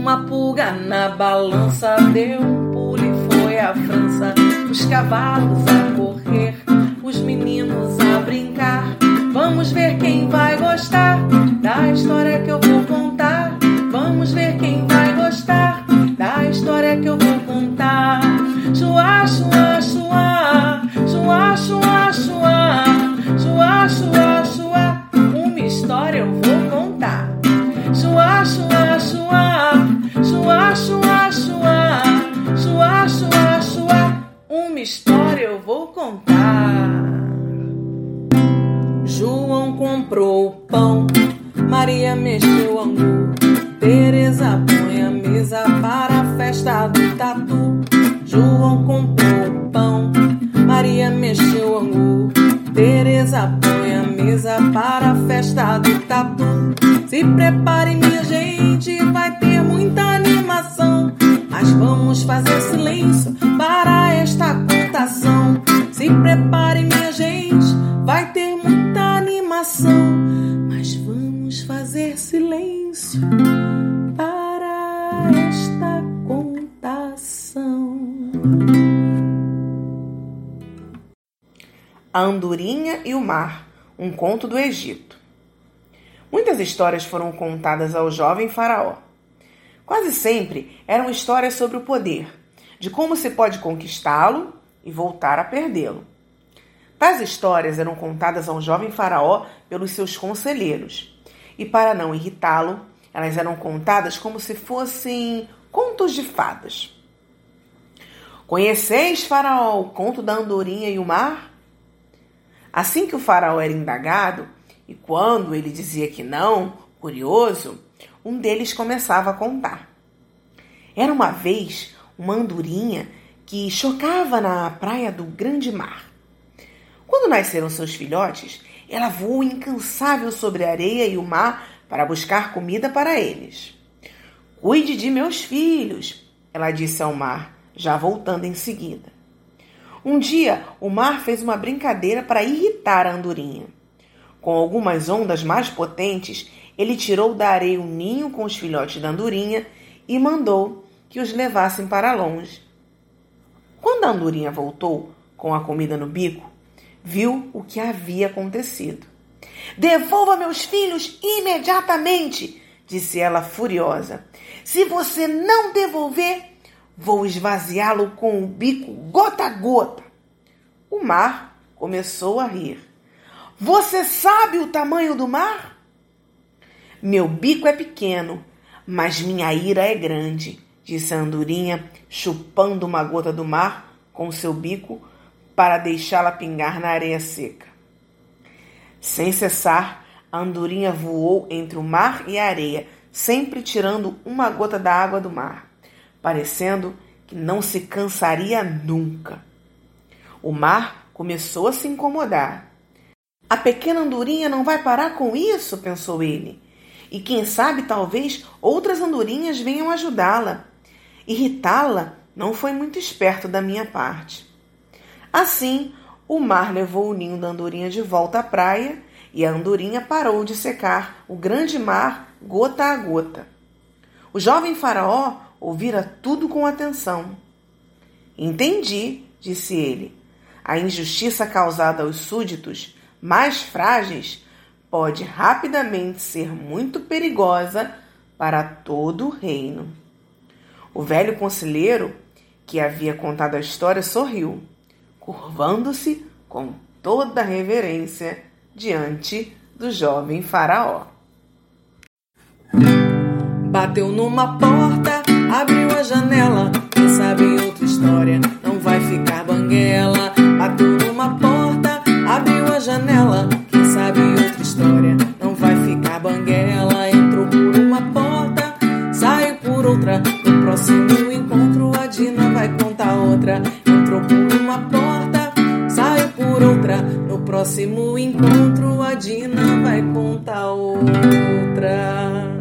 Uma pulga na balança deu um pulo e foi à França. Os cavalos a correr, os meninos a brincar. Vamos ver quem vai gostar da história que eu vou contar. Vamos ver quem vai gostar da história que eu vou História eu vou contar. João comprou pão, Maria mexeu angu, Teresa põe a mesa para a festa do tatu. João comprou pão, Maria mexeu angu, Teresa põe a mesa para a festa do tatu. Se prepare, minha gente, vai ter muita animação. Mas vamos fazer para esta contação. A Andorinha e o Mar, um conto do Egito. Muitas histórias foram contadas ao jovem Faraó. Quase sempre eram histórias sobre o poder, de como se pode conquistá-lo e voltar a perdê-lo. Tais histórias eram contadas ao jovem Faraó pelos seus conselheiros, e para não irritá-lo, elas eram contadas como se fossem contos de fadas. Conheceis, Faraó, o conto da Andorinha e o mar? Assim que o faraó era indagado, e quando ele dizia que não, curioso, um deles começava a contar. Era uma vez uma andorinha que chocava na praia do grande mar. Quando nasceram seus filhotes, ela voou incansável sobre a areia e o mar para buscar comida para eles. Cuide de meus filhos, ela disse ao mar, já voltando em seguida. Um dia, o mar fez uma brincadeira para irritar a andorinha. Com algumas ondas mais potentes, ele tirou da areia um ninho com os filhotes da andorinha e mandou que os levassem para longe. Quando a andorinha voltou, com a comida no bico, viu o que havia acontecido. Devolva meus filhos imediatamente, disse ela furiosa. Se você não devolver, Vou esvaziá-lo com o bico gota a gota. O mar começou a rir. Você sabe o tamanho do mar? Meu bico é pequeno, mas minha ira é grande, disse a andorinha, chupando uma gota do mar com seu bico para deixá-la pingar na areia seca. Sem cessar, a andorinha voou entre o mar e a areia, sempre tirando uma gota da água do mar parecendo que não se cansaria nunca. O mar começou a se incomodar. A pequena andorinha não vai parar com isso, pensou ele. E quem sabe, talvez outras andorinhas venham ajudá-la. Irritá-la não foi muito esperto da minha parte. Assim, o mar levou o ninho da andorinha de volta à praia e a andorinha parou de secar o grande mar gota a gota. O jovem faraó ouvira tudo com atenção. Entendi, disse ele. A injustiça causada aos súditos mais frágeis pode rapidamente ser muito perigosa para todo o reino. O velho conselheiro, que havia contado a história, sorriu, curvando-se com toda reverência diante do jovem faraó. Bateu numa porta Abriu a janela, por outra. No próximo encontro a Dina vai contar outra.